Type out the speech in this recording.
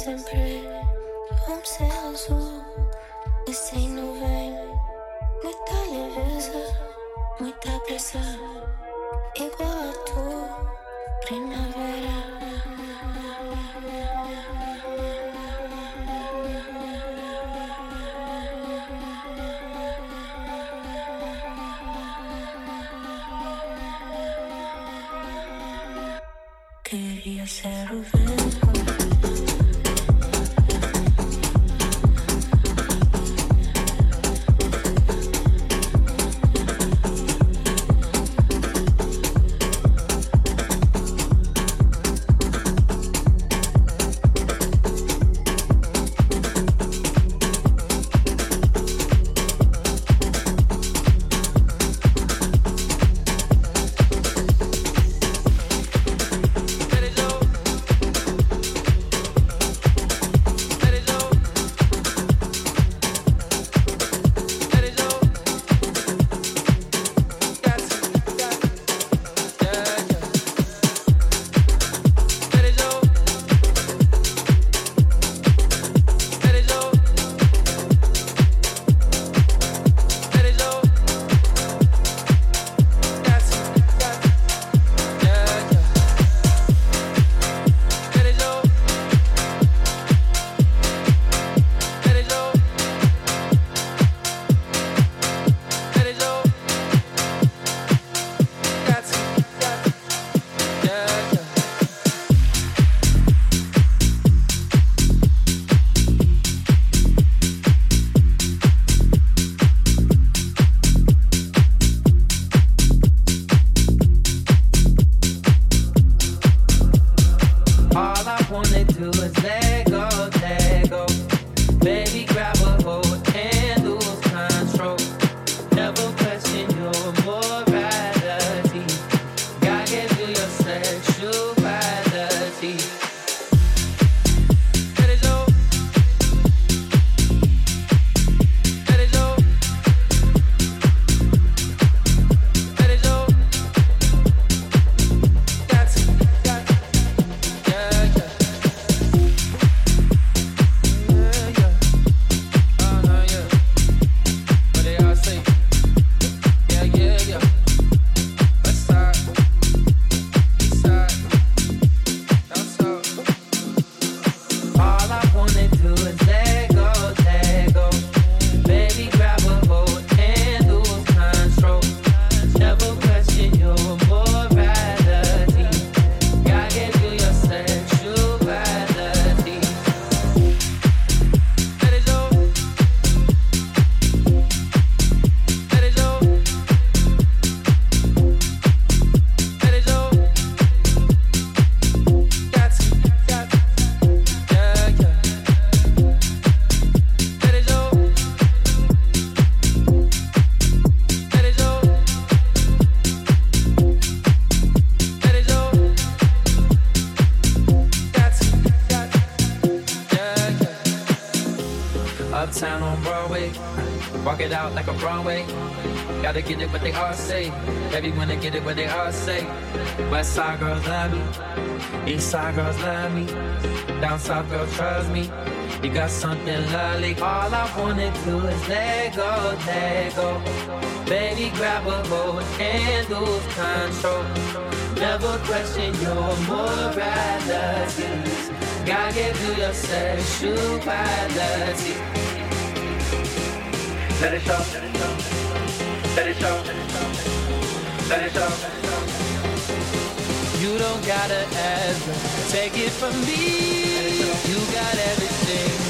sempre um céu azul e sem nuvem. Muita leveza, muita pressa, igual a tu, primeira. All say. Everyone get it what they all say. West side girls love me, east side girls love me, down south girls trust me. You got something lovely. All I wanna do is let go, let go. Baby, grab a hold and lose control. Never question your morality. Gotta get through your sexuality. Let it show. Let it show. Let it show. You don't gotta ask, take it from me. You got everything,